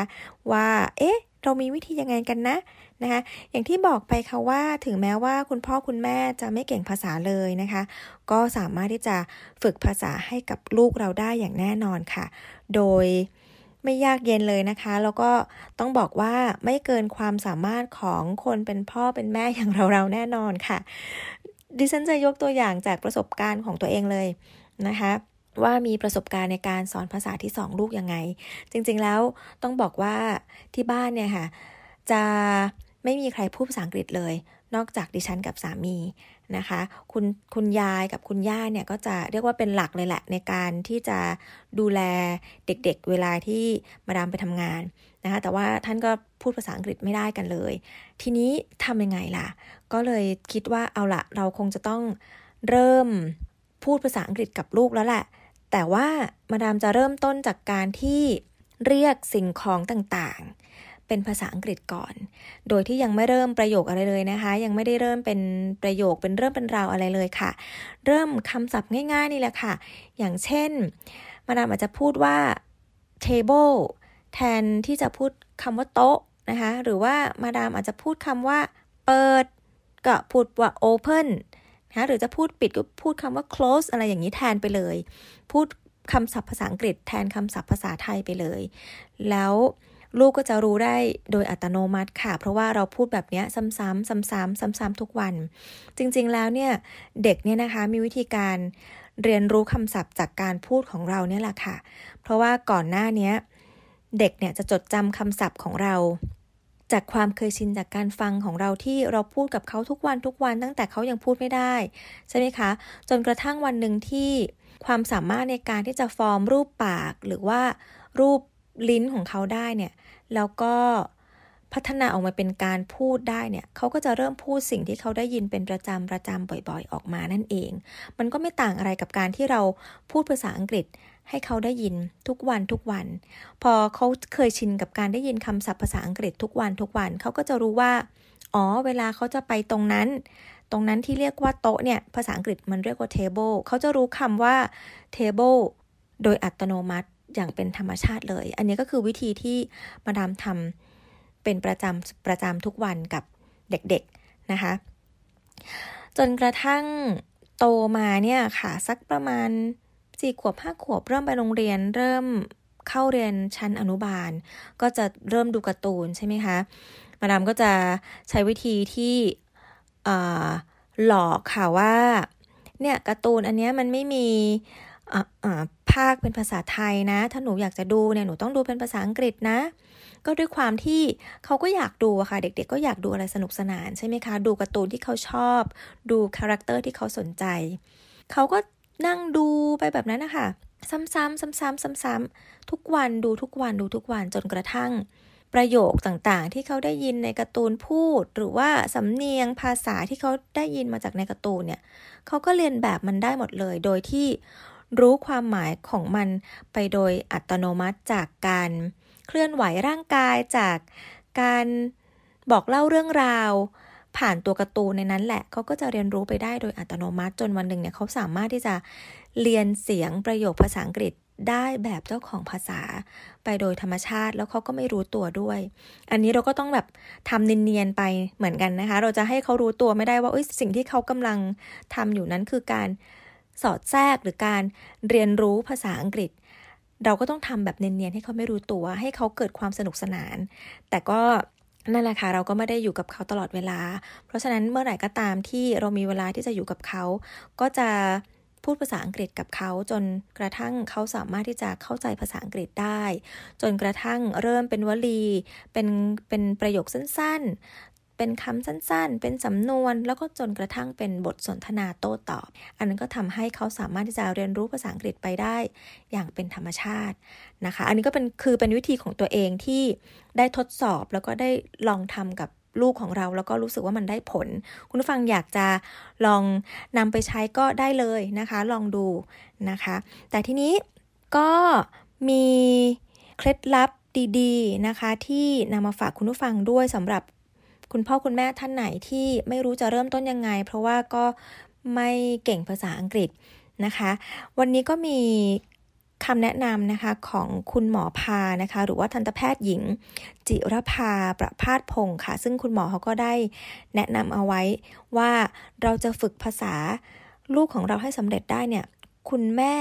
ว่า เอ๊ะ เรามีวิธียังไงกันนะ นะคะอย่างที่บอกไปค่ะว่าถึงแม้ว่าคุณพ่อคุณแม่จะไม่เก่งภาษาเลยนะคะ ก็สามารถที่จะฝึกภาษาให้กับลูกเราได้อย่างแน่นอนค่ะ โดยไม่ยากเย็นเลยนะคะ แล้วก็ต้องบอกว่าไม่เกินความสามารถของคนเป็นพ่อเป็นแม่อย่างเราๆแน่นอนค่ะ ดิฉันจะยกตัวอย่างจากประสบการณ์ของตัวเองเลยนะคะว่ามีประสบการณ์ในการสอนภาษาที่สองลูกยังไง จริงๆแล้วต้องบอกว่าที่บ้านเนี่ยค่ะ จะ ไม่มีใครพูดภาษาอังกฤษเลย นอกจากดิฉันกับสามีนะคะ คุณคุณยายกับคุณย่าเนี่ยก็จะเรียกว่าเป็นหลักเลยแหละในการที่จะดูแลเด็กๆเวลาที่มาดามไปทำงานนะคะ แต่ว่าท่านก็พูดภาษาอังกฤษไม่ได้กันเลย ทีนี้ทำยังไงล่ะ ก็เลยคิดว่าเอาละเราคงจะต้องเริ่มพูดภาษาอังกฤษกับลูกแล้วแหละ แต่ว่ามาดามจะเริ่มต้นจากการที่เรียกสิ่งของต่างๆ เป็นภาษาอังกฤษก่อน โดยที่ยังไม่เริ่มประโยคอะไรเลยนะคะ ยังไม่ได้เริ่มเป็นประโยคเป็นเริ่มเป็นราวอะไรเลยค่ะ เริ่มคำศัพท์ง่ายๆนี่แหละค่ะ อย่างเช่น มาดามอาจจะพูดว่า table แทนที่จะพูดคำว่าโต๊ะนะคะ หรือว่ามาดามอาจจะพูดคำว่า เปิด ก็พูดว่า open นะหรือจะพูดปิดก็พูดคำว่า close อะไรอย่างนี้แทนไปเลย พูดคำศัพท์ภาษาอังกฤษแทนคำศัพท์ภาษาไทยไปเลย แล้ว ลูกก็จะรู้ได้โดยอัตโนมัติค่ะ เพราะว่าเราพูดแบบนี้ซ้ำๆซ้ำๆซ้ำๆทุกวัน จริงๆแล้วเนี่ยเด็กเนี่ยนะคะมีวิธีการเรียนรู้คำศัพท์จากการพูดของเราเนี่ยแหละค่ะ เพราะว่าก่อนหน้านี้เด็กเนี่ยจะจดจำคำศัพท์ของเรา จากความเคยชินจากการฟังของเราที่เราพูดกับเขาทุกวันทุกวันตั้งแต่เขายังพูดไม่ได้ใช่ไหมคะ จนกระทั่งวันหนึ่งที่ความสามารถในการที่จะฟอร์มรูปปากหรือว่ารูปลิ้นของเขาได้เนี่ย แล้วก็พัฒนาออกมาเป็นการพูดได้เนี่ยเขาก็จะเริ่มพูดสิ่งที่เขาได้ยินเป็นประจำประจำบ่อยๆ ออกมานั่นเอง มันก็ไม่ต่างอะไรกับการที่เราพูดภาษาอังกฤษให้เขาได้ยินทุกวันทุกวัน พอเขาเคยชินกับการได้ยินคำศัพท์ภาษาอังกฤษทุกวันทุกวันเขาก็จะรู้ว่า อ๋อ เวลาเขาจะไปตรงนั้น ตรงนั้นที่เรียกว่าโต๊ะเนี่ย ภาษาอังกฤษมันเรียกว่า table เขาจะรู้คำว่า table โดยอัตโนมัติ อย่างเป็นธรรมชาติเลย อันนี้ก็คือวิธีที่มาดามทำเป็นประจำประจำทุกวันกับเด็กๆนะคะ จนกระทั่งโตมาเนี่ยค่ะสักประมาณสี่ขวบห้าขวบเริ่มไปโรงเรียนเริ่มเข้าเรียนชั้นอนุบาล ก็จะเริ่มดูการ์ตูนใช่ไหมคะมาดามก็จะใช้วิธีที่หลอกค่ะว่าเนี่ยการ์ตูนอันนี้มันไม่มี ภาคเป็นภาษาไทยนะ ถ้าหนูอยากจะดูเนี่ยหนูต้องดูเป็นภาษาอังกฤษนะ ก็ด้วยความที่เขาก็อยากดูอะค่ะ เด็ก ๆ ก็อยากดูอะไรสนุกสนานใช่ไหมคะ ดูการ์ตูนที่เขาชอบ ดู character ที่เขาสนใจ เขาก็นั่งดูไปแบบนั้นนะคะซ้ำๆซ้ำๆซ้ำๆทุกวันดูทุกวันดูทุกวันจนกระทั่ง ประโยคต่างๆ ที่เขาได้ยินในการ์ตูนพูด หรือว่าสำเนียงภาษาที่เขาได้ยินมาจากในการ์ตูนเนี่ยเขาก็เลียนแบบมันได้หมดเลย โดยที่ รู้ความหมายของมันไปโดยอัตโนมัติจากการเคลื่อนไหวร่างกายจากการบอกเล่าเรื่องราว ผ่านตัวการ์ตูนในนั้นแหละเขาก็จะเรียนรู้ไปได้โดยอัตโนมัติจนวันหนึ่งเนี่ยเขาสามารถที่จะเรียนเสียงประโยคภาษาอังกฤษได้แบบเจ้าของภาษาไปโดยธรรมชาติแล้วเขาก็ไม่รู้ตัวด้วย อันนี้เราก็ต้องแบบทำเนียนๆไปเหมือนกันนะคะ เราจะให้เขารู้ตัวไม่ได้ว่าสิ่งที่เขากำลังทำอยู่นั้นคือการ สอดแทรกหรือการเรียนรู้ภาษาอังกฤษ เราก็ต้องทำแบบเนียนๆให้เขาไม่รู้ตัว ให้เขาเกิดความสนุกสนาน แต่ก็นั่นแหละค่ะเราก็ไม่ได้อยู่กับเขาตลอดเวลา เพราะฉะนั้นเมื่อไหร่ก็ตามที่เรามีเวลาที่จะอยู่กับเขา ก็จะพูดภาษาอังกฤษกับเขา จนกระทั่งเขาสามารถที่จะเข้าใจภาษาอังกฤษได้ จนกระทั่งเริ่มเป็นวลี เป็นเป็นประโยคสั้น เป็นคำสั้นๆ เป็นสำนวน แล้วก็จนกระทั่งเป็นบทสนทนาโต้ตอบ อันนั้นก็ทำให้เขาสามารถที่จะเรียนรู้ภาษาอังกฤษไปได้ อย่างเป็นธรรมชาตินะคะ อันนี้ก็เป็นคือเป็นวิธีของตัวเองที่ได้ทดสอบแล้วก็ได้ลองทำกับลูกของเราแล้วก็รู้สึกว่ามันได้ผล คุณผู้ฟังอยากจะลองนำไปใช้ก็ได้เลยนะคะ ลองดูนะคะ แต่ทีนี้ก็มีเคล็ดลับดีๆนะคะ ที่นำมาฝากคุณผู้ฟังด้วยสำหรับ คุณพ่อคุณแม่ท่านไหนที่ไม่รู้จะเริ่มต้นยังไง เพราะว่าก็ไม่เก่งภาษาอังกฤษนะคะ วันนี้ก็มีคำแนะนำนะคะของคุณหมอพานะคะ หรือว่าทันตแพทย์หญิง จิรภาประพาสพงศ์ค่ะ ซึ่งคุณหมอเขาก็ได้แนะนำเอาไว้ว่าเราจะฝึกภาษาลูกของเราให้สำเร็จได้เนี่ย คุณแม่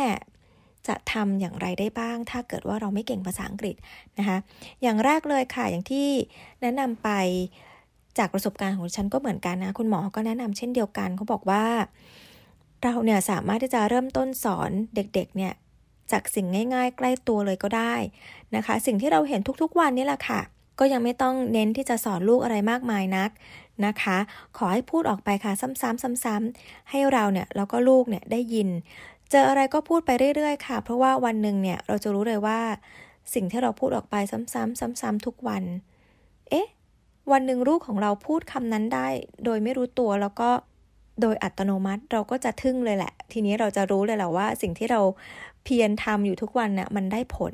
จะทำอย่างไรได้บ้าง ถ้าเกิดว่าเราไม่เก่งภาษาอังกฤษนะคะ อย่างแรกเลยค่ะอย่างที่แนะนำไป จากประสบการณ์ของฉันก็เหมือนกันนะ คุณหมอก็แนะนำเช่นเดียวกันเขาบอกว่า เราเนี่ยสามารถที่จะเริ่มต้นสอนเด็กๆ เนี่ยจากสิ่งง่าย ๆ ใกล้ตัวเลยก็ได้นะคะ สิ่งที่เราเห็นทุกๆวันนี่แหละค่ะ ก็ยังไม่ต้องเน้นที่จะสอนลูกอะไรมากมายนักนะคะ ขอให้พูดออกไปค่ะ ซ้ำๆซ้ำๆให้เราเนี่ยแล้วก็ลูกเนี่ยได้ยิน เจออะไรก็พูดไปเรื่อยๆ ค่ะ เพราะว่าวันหนึ่งเนี่ยเราจะรู้เลยว่า สิ่งที่เราพูดออกไปซ้ำๆซ้ำๆทุกวัน วันหนึ่งลูกของเราพูดคำนั้นได้ โดยไม่รู้ตัวแล้วก็โดยอัตโนมัติเราก็จะทึ่งเลยแหละ ทีนี้เราจะรู้เลยแหละว่า สิ่งที่เราเพียรทำอยู่ทุกวันนะ่ะมันได้ผล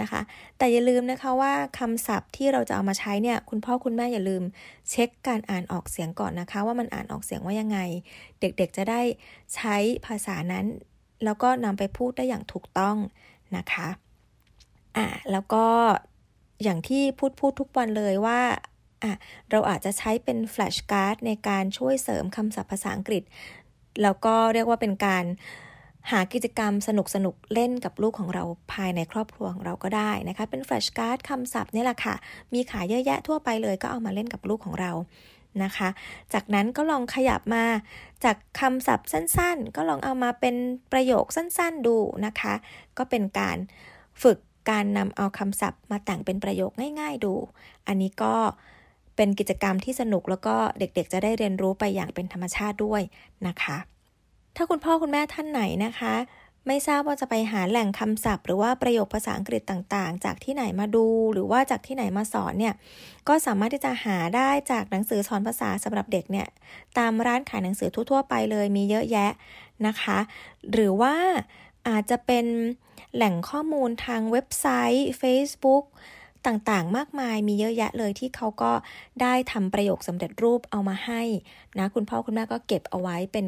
นะคะ แต่อย่าลืมนะคะว่าคำศัพท์ที่เราจะเอามาใช้เนี่ยคุณพ่อคุณแม่อย่าลืม เช็คการอ่านออกเสียงก่อนนะคะ ว่ามันอ่านออกเสียงว่ายังไง เด็กๆจะได้ใช้ภาษานั้น แล้วก็นำไปพูดได้อย่างถูกต้องนะคะอะแล้วก็อย่างที่พูดพูดทุกวันเลยว่า อะเราอาจจะใช้เป็นแฟลชการ์ดในการช่วยเสริมคำศัพท์ภาษาอังกฤษ แล้วก็เรียกว่าเป็นการหากิจกรรมสนุกสนุกเล่นกับลูกของเราภายในครอบครัวของเราก็ได้นะคะ เป็นแฟลชการ์ดคำศัพท์นี่แหละค่ะ มีขายเยอะแยะทั่วไปเลยก็เอามาเล่นกับลูกของเรานะคะ จากนั้นก็ลองขยับมาจากคำศัพท์สั้นๆ ก็ลองเอามาเป็นประโยคสั้นๆดูนะคะ ก็เป็นการฝึกการนำเอาคำศัพท์มาแต่งเป็นประโยคง่าย ๆ ดู อันนี้ก็ เป็นกิจกรรมที่สนุกแล้วก็เด็กๆ จะได้เรียนรู้ไปอย่างเป็นธรรมชาติด้วยนะคะ ถ้าคุณพ่อคุณแม่ท่านไหนนะคะ ไม่ทราบว่าจะไปหาแหล่งคำศัพท์ หรือว่าประโยคภาษาอังกฤษต่างๆ จากที่ไหนมาดู หรือว่าจากที่ไหนมาสอนเนี่ยก็สามารถที่จะหาได้จากหนังสือสอนภาษาสำหรับเด็กเนี่ยตามร้านขายหนังสือทั่วๆไปเลยมีเยอะแยะนะคะ หรือว่าอาจจะเป็นแหล่งข้อมูลทางเว็บไซต์ Facebook ต่างๆ มากมายมีเยอะแยะเลยที่เขาก็ได้ทำประโยคสำเร็จรูปเอามาให้นะคุณพ่อคุณแม่ก็เก็บเอาไว้เป็น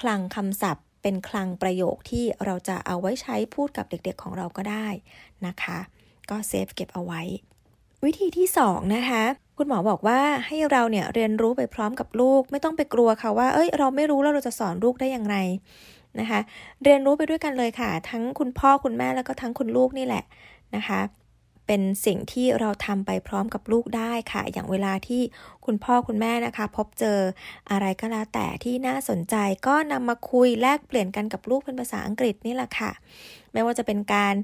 คลังคำศัพท์ เป็นคลังประโยคที่เราจะเอาไว้ใช้พูดกับเด็กๆของเราก็ได้นะคะ ก็เซฟเก็บเอาไว้ วิธีที่2นะคะคุณหมอบอกว่าให้เราเนี่ยเรียนรู้ไปพร้อมกับลูก ไม่ต้องไปกลัวค่ะว่า เอ้ย เราไม่รู้แล้วเราจะสอนลูกได้อย่างไรนะคะ เรียนรู้ไปด้วยกันเลยค่ะ ทั้งคุณพ่อคุณแม่แล้วก็ทั้งคุณลูกนี่แหละนะคะ เป็นสิ่งที่เราทำไปพร้อมกับลูกได้ค่ะ อย่างเวลาที่คุณพ่อคุณแม่นะคะ พบเจออะไรก็แล้วแต่ที่น่าสนใจก็นำมาคุยแลกเปลี่ยนกันกับลูกเป็นภาษาอังกฤษนี่แหละค่ะ ไม่ว่าจะเป็นการ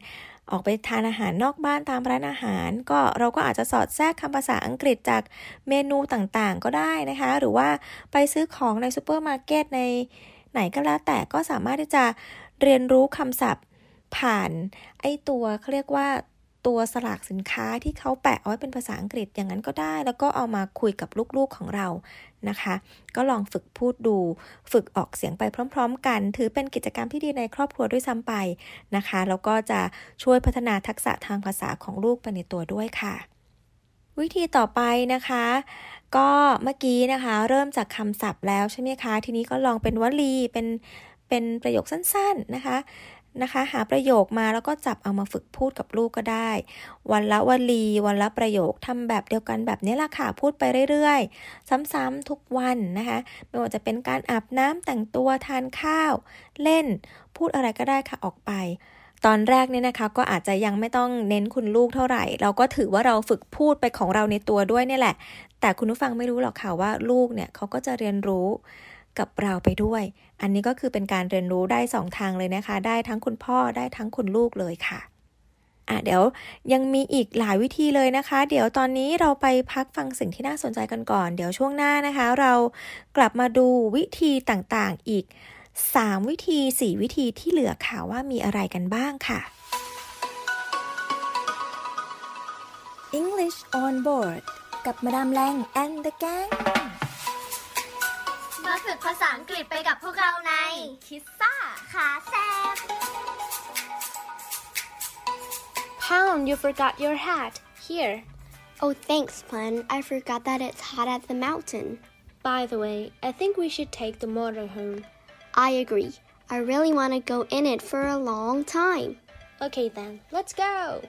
ออกไปทานอาหารนอกบ้านตามร้านอาหาร ก็เราก็อาจจะสอดแทรกคำภาษาอังกฤษจากเมนูต่างๆ ก็ได้นะคะ หรือว่าไปซื้อของในซูเปอร์มาร์เก็ตในไหนก็แล้วแต่ก็สามารถที่จะเรียนรู้คำศัพท์ผ่านไอตัวเขาเรียกว่า ตัวสลากสินค้าที่เขาแปะเอาไว้เป็นภาษาอังกฤษอย่างนั้นก็ได้ แล้วก็เอามาคุยกับลูกๆของเรานะคะ ก็ลองฝึกพูดดู ฝึกออกเสียงไปพร้อม ๆ กัน ถือเป็นกิจกรรมที่ดีในครอบครัวด้วยซ้ำไปนะคะ แล้วก็จะช่วยพัฒนาทักษะทางภาษาของลูกไปในตัวด้วยค่ะวิธีต่อไปนะคะ ก็เมื่อกี้นะคะ เริ่มจากคำศัพท์แล้วใช่ไหมคะ ทีนี้ก็ลองเป็นวลีเป็นเป็นประโยคสั้น ๆนะคะ นะคะ หาประโยคมาแล้วก็จับเอามาฝึกพูดกับลูกก็ได้ วันละวลี วันละประโยคทำแบบเดียวกันแบบนี้ละค่ะพูดไปเรื่อยๆ ซ้ำๆทุกวันนะคะ ไม่ว่าจะเป็นการอาบน้ำแต่งตัวทานข้าว เล่นพูดอะไรก็ได้ค่ะออกไปตอนแรกเนี่ยนะคะก็อาจจะยังไม่ต้องเน้นคุณลูกเท่าไหร่ เราก็ถือว่าเราฝึกพูดไปของเราในตัวด้วยเนี่ยแหละ แต่คุณผู้ฟังไม่รู้หรอกค่ะว่าลูกเนี่ยเขาก็จะเรียนรู้ กับเราไปด้วย อันนี้ก็คือเป็นการเรียนรู้ได้สองทางเลยนะคะ ได้ทั้งคุณพ่อได้ทั้งคุณลูกเลยค่ะอะเดี๋ยวยังมีอีกหลายวิธีเลยนะคะ เดี๋ยวตอนนี้เราไปพักฟังสิ่งที่น่าสนใจกันก่อน เดี๋ยวช่วงหน้านะคะ เรากลับมาดูวิธีต่างๆอีก 3 วิธี 4 วิธีที่เหลือค่ะว่ามีอะไรกันบ้างค่ะ English on board กับมาดามแรง and the gang มาฝึกภาษาอังกฤษไปกับพวกเราใน คิสซ่าขาแซบ Pound, you forgot your hat. Here. Oh, thanks, Fun. I forgot that it's hot at the mountain. By the way, I think we should take the motorhome. I agree. I really want to go in it for a long time. Okay then, let's go.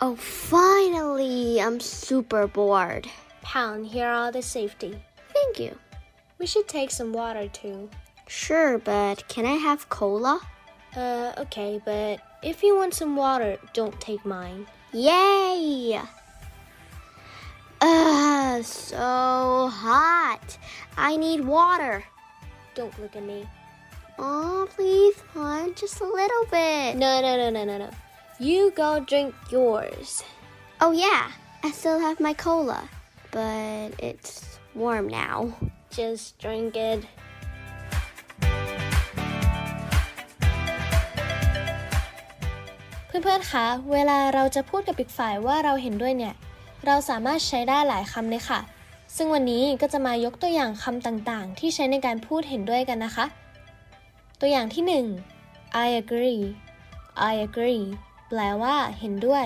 Oh, finally! I'm super bored. Pound, here are the safety. Thank you. We should take some water too. Sure, but can I have cola? Uh, okay, but if you want some water, don't take mine. Yay! Ugh, so hot. I need water. Don't look at me. Oh, please, Fun, just a little bit. No, no, no, no, no, no. You go drink yours. Oh, yeah, I still have my cola, but it's warm now. Just drink it. เพื่อนๆ คะ เวลาเราจะพูดกับอีกฝ่ายว่าเราเห็นด้วยเนี่ย เราสามารถใช้ได้หลายคำเลยค่ะ ซึ่งวันนี้ก็จะมายกตัวอย่างคำต่างๆ ที่ใช้ในการพูดเห็นด้วยกันนะคะ ตัวอย่างที่ 1 I agree I agree แปแปลว่าเห็นด้วย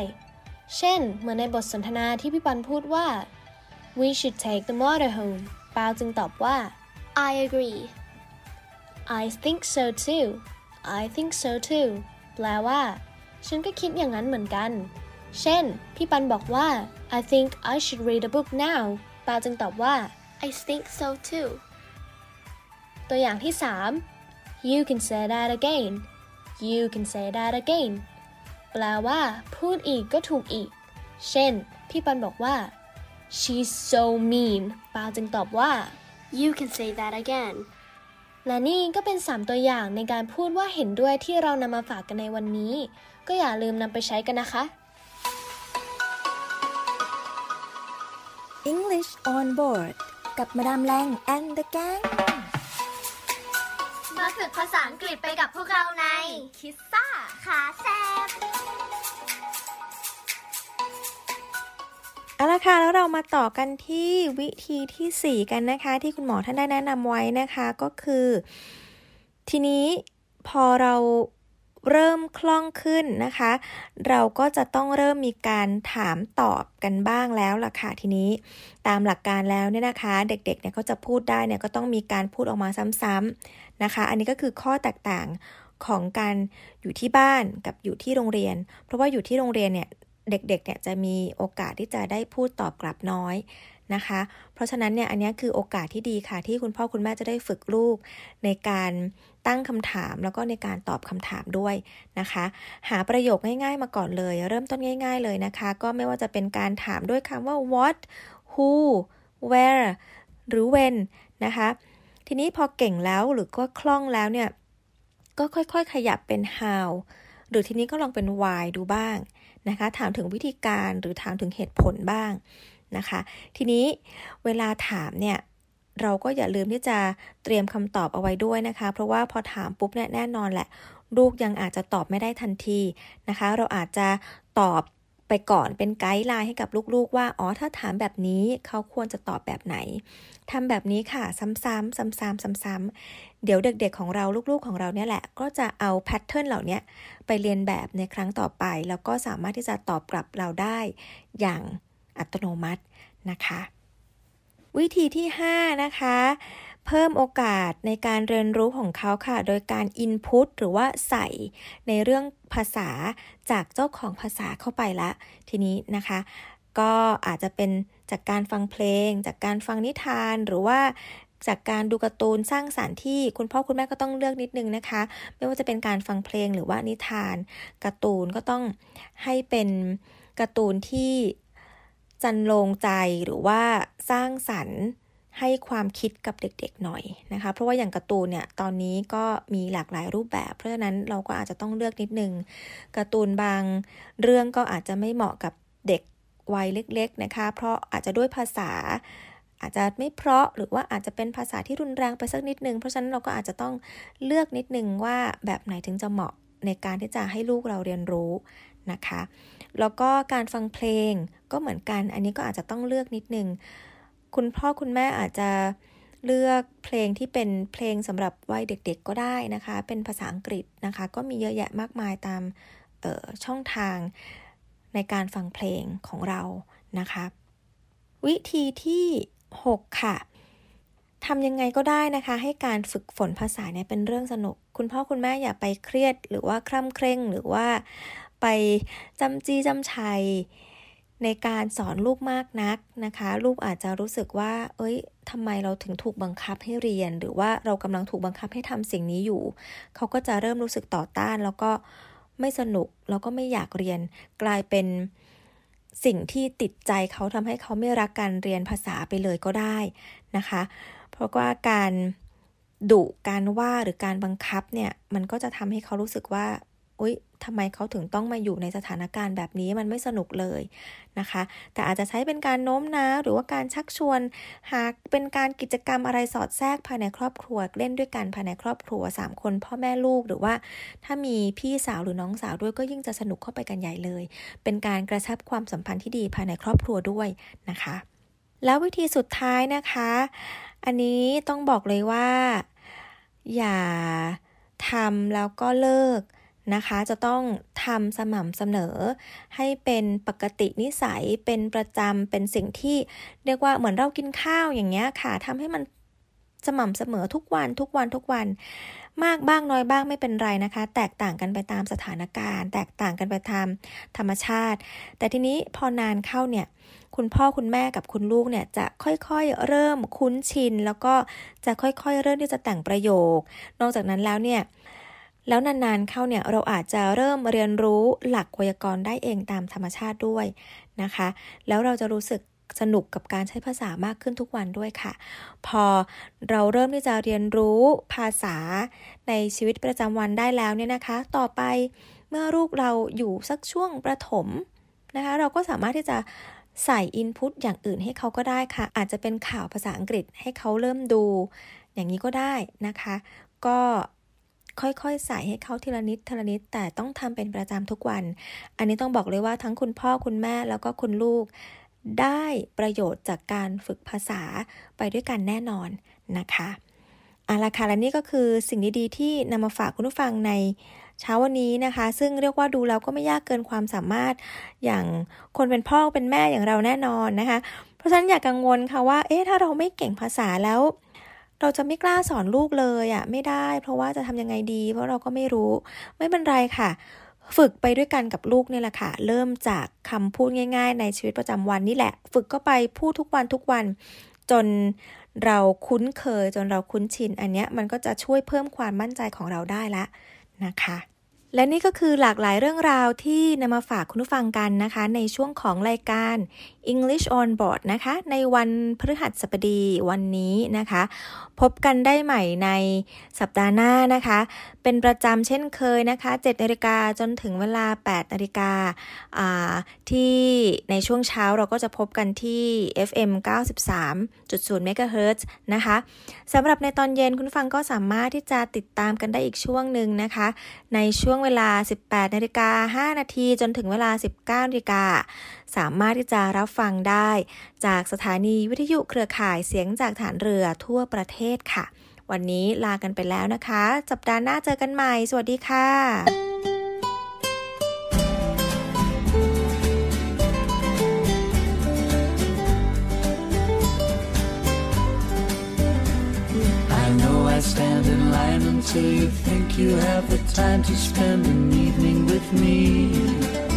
เช่น เหมือนในบทสนทนาที่พี่ปันพูดว่า we should take the motor home ปาวจึงตอบว่า I agree. I think so too I think so too แปลว่า ฉันก็คิดอย่างนั้นเหมือนกัน เช่น พี่ปันบอกว่า I think I should read a book now ปาวจึงตอบว่า I think so too. ตัวอย่างที่ 3 You can say that again You can say that again แปลว่า พูดอีกก็ถูกอีก เช่น พี่ปันบอกว่า She's so mean ปาวจึงตอบว่า You can say that again. และนี่ก็เป็น 3 ตัวอย่างในการพูดว่าเห็นด้วยที่เรานำมาฝากกันในวันนี้ ก็อย่าลืมนำไปใช้กันนะคะ English on board กับมาดามแรง and the gang มาฝึกภาษาอังกฤษไปกับพวกเราในคิสซ่าขาแซบ เอาละค่ะแล้วเรามาต่อกันที่วิธีทีสี่ 4 กันนะคะ ที่คุณหมอท่านได้แนะนำไว้นะคะก็คือ ทีนี้พอเราเริ่มคล่องขึ้นนะคะ เราก็จะต้องเริ่มมีการถามตอบกันบ้างแล้วล่ะค่ะทีนี้ตามหลักการแล้วเนี่ยนะคะ เด็กๆเนี่ยเขาจะพูดได้เนี่ยก็ต้องมีการพูดออกมาซ้ำๆนะคะ อันนี้ก็คือข้อแตกต่างของการอยู่ที่บ้านกับอยู่ที่โรงเรียน เพราะว่าอยู่ที่โรงเรียนเนี่ย เด็กๆเนี่ยจะมีโอกาสที่จะได้พูดตอบกลับน้อยนะคะ เพราะฉะนั้นเนี่ยอันนี้คือโอกาสที่ดีค่ะ ที่คุณพ่อคุณแม่จะได้ฝึกลูก ในการตั้งคำถามแล้วก็ในการตอบคำถามด้วยนะคะ หาประโยคง่ายๆมาก่อนเลย เริ่มต้นง่าย ๆเลยนะคะ ก็ไม่ว่าจะเป็นการถามด้วยคำว่า what who where หรือ when นะคะ ทีนี้พอเก่งแล้วหรือก็คล่องแล้วเนี่ยก็ค่อยๆ ขยับเป็น how หรือทีนี้ก็ลองเป็น why ดูบ้าง นะคะ ถามถึงวิธีการหรือถามถึงเหตุผลบ้างนะคะ ทีนี้เวลาถามเนี่ยเราก็อย่าลืมที่จะเตรียมคำตอบเอาไว้ด้วยนะคะ เพราะว่าพอถามปุ๊บเนี่ยแน่นอนแหละ ลูกยังอาจจะตอบไม่ได้ทันทีนะคะ เราอาจจะตอบไปก่อนเป็นไกด์ไลน์ให้กับลูกๆ ว่า อ๋อ ถ้าถามแบบนี้เขาควรจะตอบแบบไหนทำแบบนี้ค่ะ ซ้ำๆซ้ำๆซ้ำๆ เดี๋ยวเด็กๆของเราลูกๆของเราเนี่ยแหละ ก็จะเอาแพทเทิร์นเหล่านี้ไปเรียนแบบในครั้งต่อไป แล้วก็สามารถที่จะตอบกลับเราได้อย่างอัตโนมัตินะคะ วิธีที่ 5 นะคะ เพิ่มโอกาสในการเรียนรู้ของเขาค่ะ โดยการ input หรือว่าใส่ในเรื่องภาษาจากเจ้าของภาษาเข้าไปละทีนี้นะคะ ก็อาจจะเป็นจากการฟังเพลง จากการฟังนิทานหรือว่า จากการดูการ์ตูนสร้างสารรค์ที่คุณพ่อคุณแม่ก็ต้องเลือกนิดนึงนะคะ ไม่ว่าจะเป็นการฟังเพลงหรือว่านิทานการ์ตูนก็ต้องให้เป็นการ์ตูนที่จันลงใจหรือว่าสร้างสรรค์ให้ความคิดกับเด็กๆหน่อยนะคะ เพราะว่าอย่างการ์ตูนเนี่ยตอนนี้ก็มีหลากหลายรูปแบบ เพราะฉะนั้นเราก็อาจจะต้องเลือกนิดนึงการ์ตูนบางเรื่องก็อาจจะไม่เหมาะกับเด็กวัยเล็กๆนะคะ เพราะอาจจะด้วยภาษา อาจจะไม่เพราะหรือว่าอาจจะเป็นภาษาที่รุนแรงไปสักนิดนึง เพราะฉะนั้นเราก็อาจจะต้องเลือกนิดนึงว่าแบบไหนถึงจะเหมาะในการที่จะให้ลูกเราเรียนรู้นะคะ แล้วก็การฟังเพลงก็เหมือนกัน อันนี้ก็อาจจะต้องเลือกนิดนึง คุณพ่อคุณแม่อาจจะเลือกเพลงที่เป็นเพลงสำหรับวัยเด็กๆก็ได้นะคะ เป็นภาษาอังกฤษนะคะ ก็มีเยอะแยะมากมายตามช่องทางในการฟังเพลงของเรานะคะ วิธีที่ 6 ค่ะทำยังไงก็ได้นะคะ ให้การฝึกฝนภาษาเนี่ยเป็นเรื่องสนุก คุณพ่อคุณแม่อย่าไปเครียด หรือว่าคร่ำเคร่งหรือว่าไปจำจี้จำชัยในการสอนลูกมากนักนะคะ ลูกอาจจะรู้สึกว่า เอ้ยทำไมเราถึงถูกบังคับให้เรียน หรือว่าเรากำลังถูกบังคับให้ทำสิ่งนี้อยู่ เขาก็จะเริ่มรู้สึกต่อต้าน แล้วก็ไม่สนุกแล้วก็ไม่อยากเรียน กลายเป็น สิ่งที่ติดใจเขาทำให้เขาไม่รักการเรียนภาษาไปเลยก็ได้นะคะ เพราะว่าการดุการว่าหรือการบังคับเนี่ยมันก็จะทำให้เขารู้สึกว่า อุ๊ยทำไมเขาถึงต้องมาอยู่ในสถานการณ์แบบนี้มันไม่สนุกเลยนะคะ แต่อาจจะใช้เป็นการโน้มน้าวหรือว่าการชักชวน หากเป็นการกิจกรรมอะไรสอดแทรกภายในครอบครัว เล่นด้วยกันภายในครอบครัว 3 คนพ่อแม่ลูกหรือว่า ถ้ามีพี่สาวหรือน้องสาวด้วยก็ยิ่งจะสนุกเข้าไปกันใหญ่เลย เป็นการกระชับความสัมพันธ์ที่ดีภายในครอบครัวด้วยนะคะ แล้ววิธีสุดท้ายนะคะ อันนี้ต้องบอกเลยว่า อย่าทำแล้วก็เลิก นะคะ จะต้องทำสม่ำเสมอ ให้เป็นปกตินิสัยเป็นประจำเป็นสิ่งที่เรียกว่าเหมือนเรากินข้าวอย่างเงี้ยค่ะทำให้มันสม่ำเสมอทุกวันทุกวันทุกวัน มากบ้างน้อยบ้างไม่เป็นไรนะคะ แตกต่างกันไปตามสถานการณ์ แตกต่างกันไปตามธรรมชาติ แต่ทีนี้พอนานเข้าเนี่ยคุณพ่อคุณแม่กับคุณลูกเนี่ยจะค่อยๆเริ่มคุ้นชิน แล้วก็จะค่อยๆเริ่มที่จะแต่งประโยค นอกจากนั้นแล้วเนี่ย แล้วนานๆเข้าเนี่ยเราอาจจะเริ่มเรียนรู้หลักไวยากรณ์ได้เองตามธรรมชาติด้วยนะคะ แล้วเราจะรู้สึกสนุกกับการใช้ภาษามากขึ้นทุกวันด้วยค่ะ พอเราเริ่มที่จะเรียนรู้ภาษาในชีวิตประจำวันได้แล้วเนี่ยนะคะ ต่อไปเมื่อลูกเราอยู่สักช่วงประถมนะคะ เราก็สามารถที่จะใส่อินพุตอย่างอื่นให้เขาก็ได้ค่ะ อาจจะเป็นข่าวภาษาอังกฤษให้เขาเริ่มดู อย่างนี้ก็ได้นะคะ ก็ ค่อยๆ ใส่ให้เขาทีละนิดทีละนิด แต่ต้องทำเป็นประจำทุกวัน อันนี้ต้องบอกเลยว่าทั้งคุณพ่อคุณแม่แล้วก็คุณลูก ได้ประโยชน์จากการฝึกภาษาไปด้วยกันแน่นอนนะคะอาละค่ะและนี่ก็คือสิ่งดีๆที่นำมาฝากคุณผู้ฟังในเช้าวันนี้นะคะ ซึ่งเรียกว่าดูแล้วก็ไม่ยากเกินความสามารถอย่างคนเป็นพ่อเป็นแม่อย่างเราแน่นอนนะคะ เพราะฉะนั้นอย่ากกังวลค่ะว่า เอ๊ะถ้าเราไม่เก่งภาษาแล้ว เราจะไม่กล้าสอนลูกเลยอะ่ะไม่ได้ เพราะว่าจะทำยังไงดี เพราะเราก็ไม่รู้ ไม่เป็นไรค่ะ ฝึกไปด้วยกันกับลูกนี่แหละค่ะ เริ่มจากคำพูดง่าย ๆ ในชีวิตประจำวันนี่แหละ ฝึกก็ไปพูดทุกวันทุกวัน จนเราคุ้นเคย จนเราคุ้นชิน อันเนี้ยมันก็จะช่วยเพิ่มความมั่นใจของเราได้ละนะคะและนี่ก็คือหลากหลายเรื่องราวที่นำมาฝากคุณผู้ฟังกันนะคะ ในช่วงของรายการ English on Board นะคะ ในวันพฤหัสบดีวันนี้นะคะ พบกันได้ใหม่ในสัปดาห์หน้านะคะ เป็นประจำเช่นเคยนะคะ7นาฬิกาจนถึงเวลา8นาฬิกาที่ในช่วงเช้าเราก็จะพบกันที่ FM 93.0 MHz นะคะสำหรับในตอนเย็นคุณฟังก็สามารถที่จะติดตามกันได้อีกช่วงหนึ่งนะคะ ในช่วงเวลา 18นาฬิกา5นาทีจนถึงเวลา 19นาฬิกา สามารถที่จะรับฟังได้ จากสถานีวิทยุเครือข่ายเสียงจากฐานเรือทั่วประเทศค่ะ วันนี้ลากันไปแล้วนะคะสัปดาห์หน้าเจอกันใหม่ สวัสดีค่ะ until you think you have the time to spend an evening with me.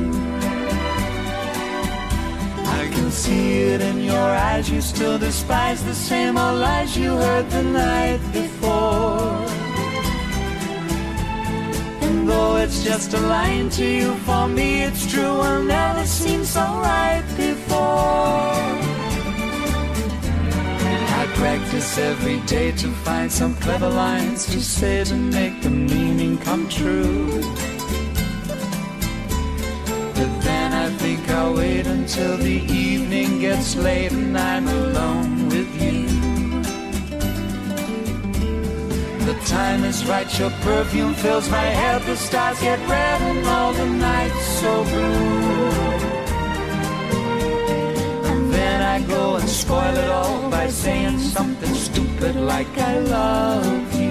Can see it in your eyes, you still despise the same old lies you heard the night before. And though it's just a line to you, for me it's true, I've never seen so right before. I practice every day to find some clever lines to say to make the meaning come true. I'll wait until the evening gets late and I'm alone with you. The time is right, your perfume fills my head, the stars get red and all the nights so blue. And then I go and spoil it all by saying something stupid like I love you.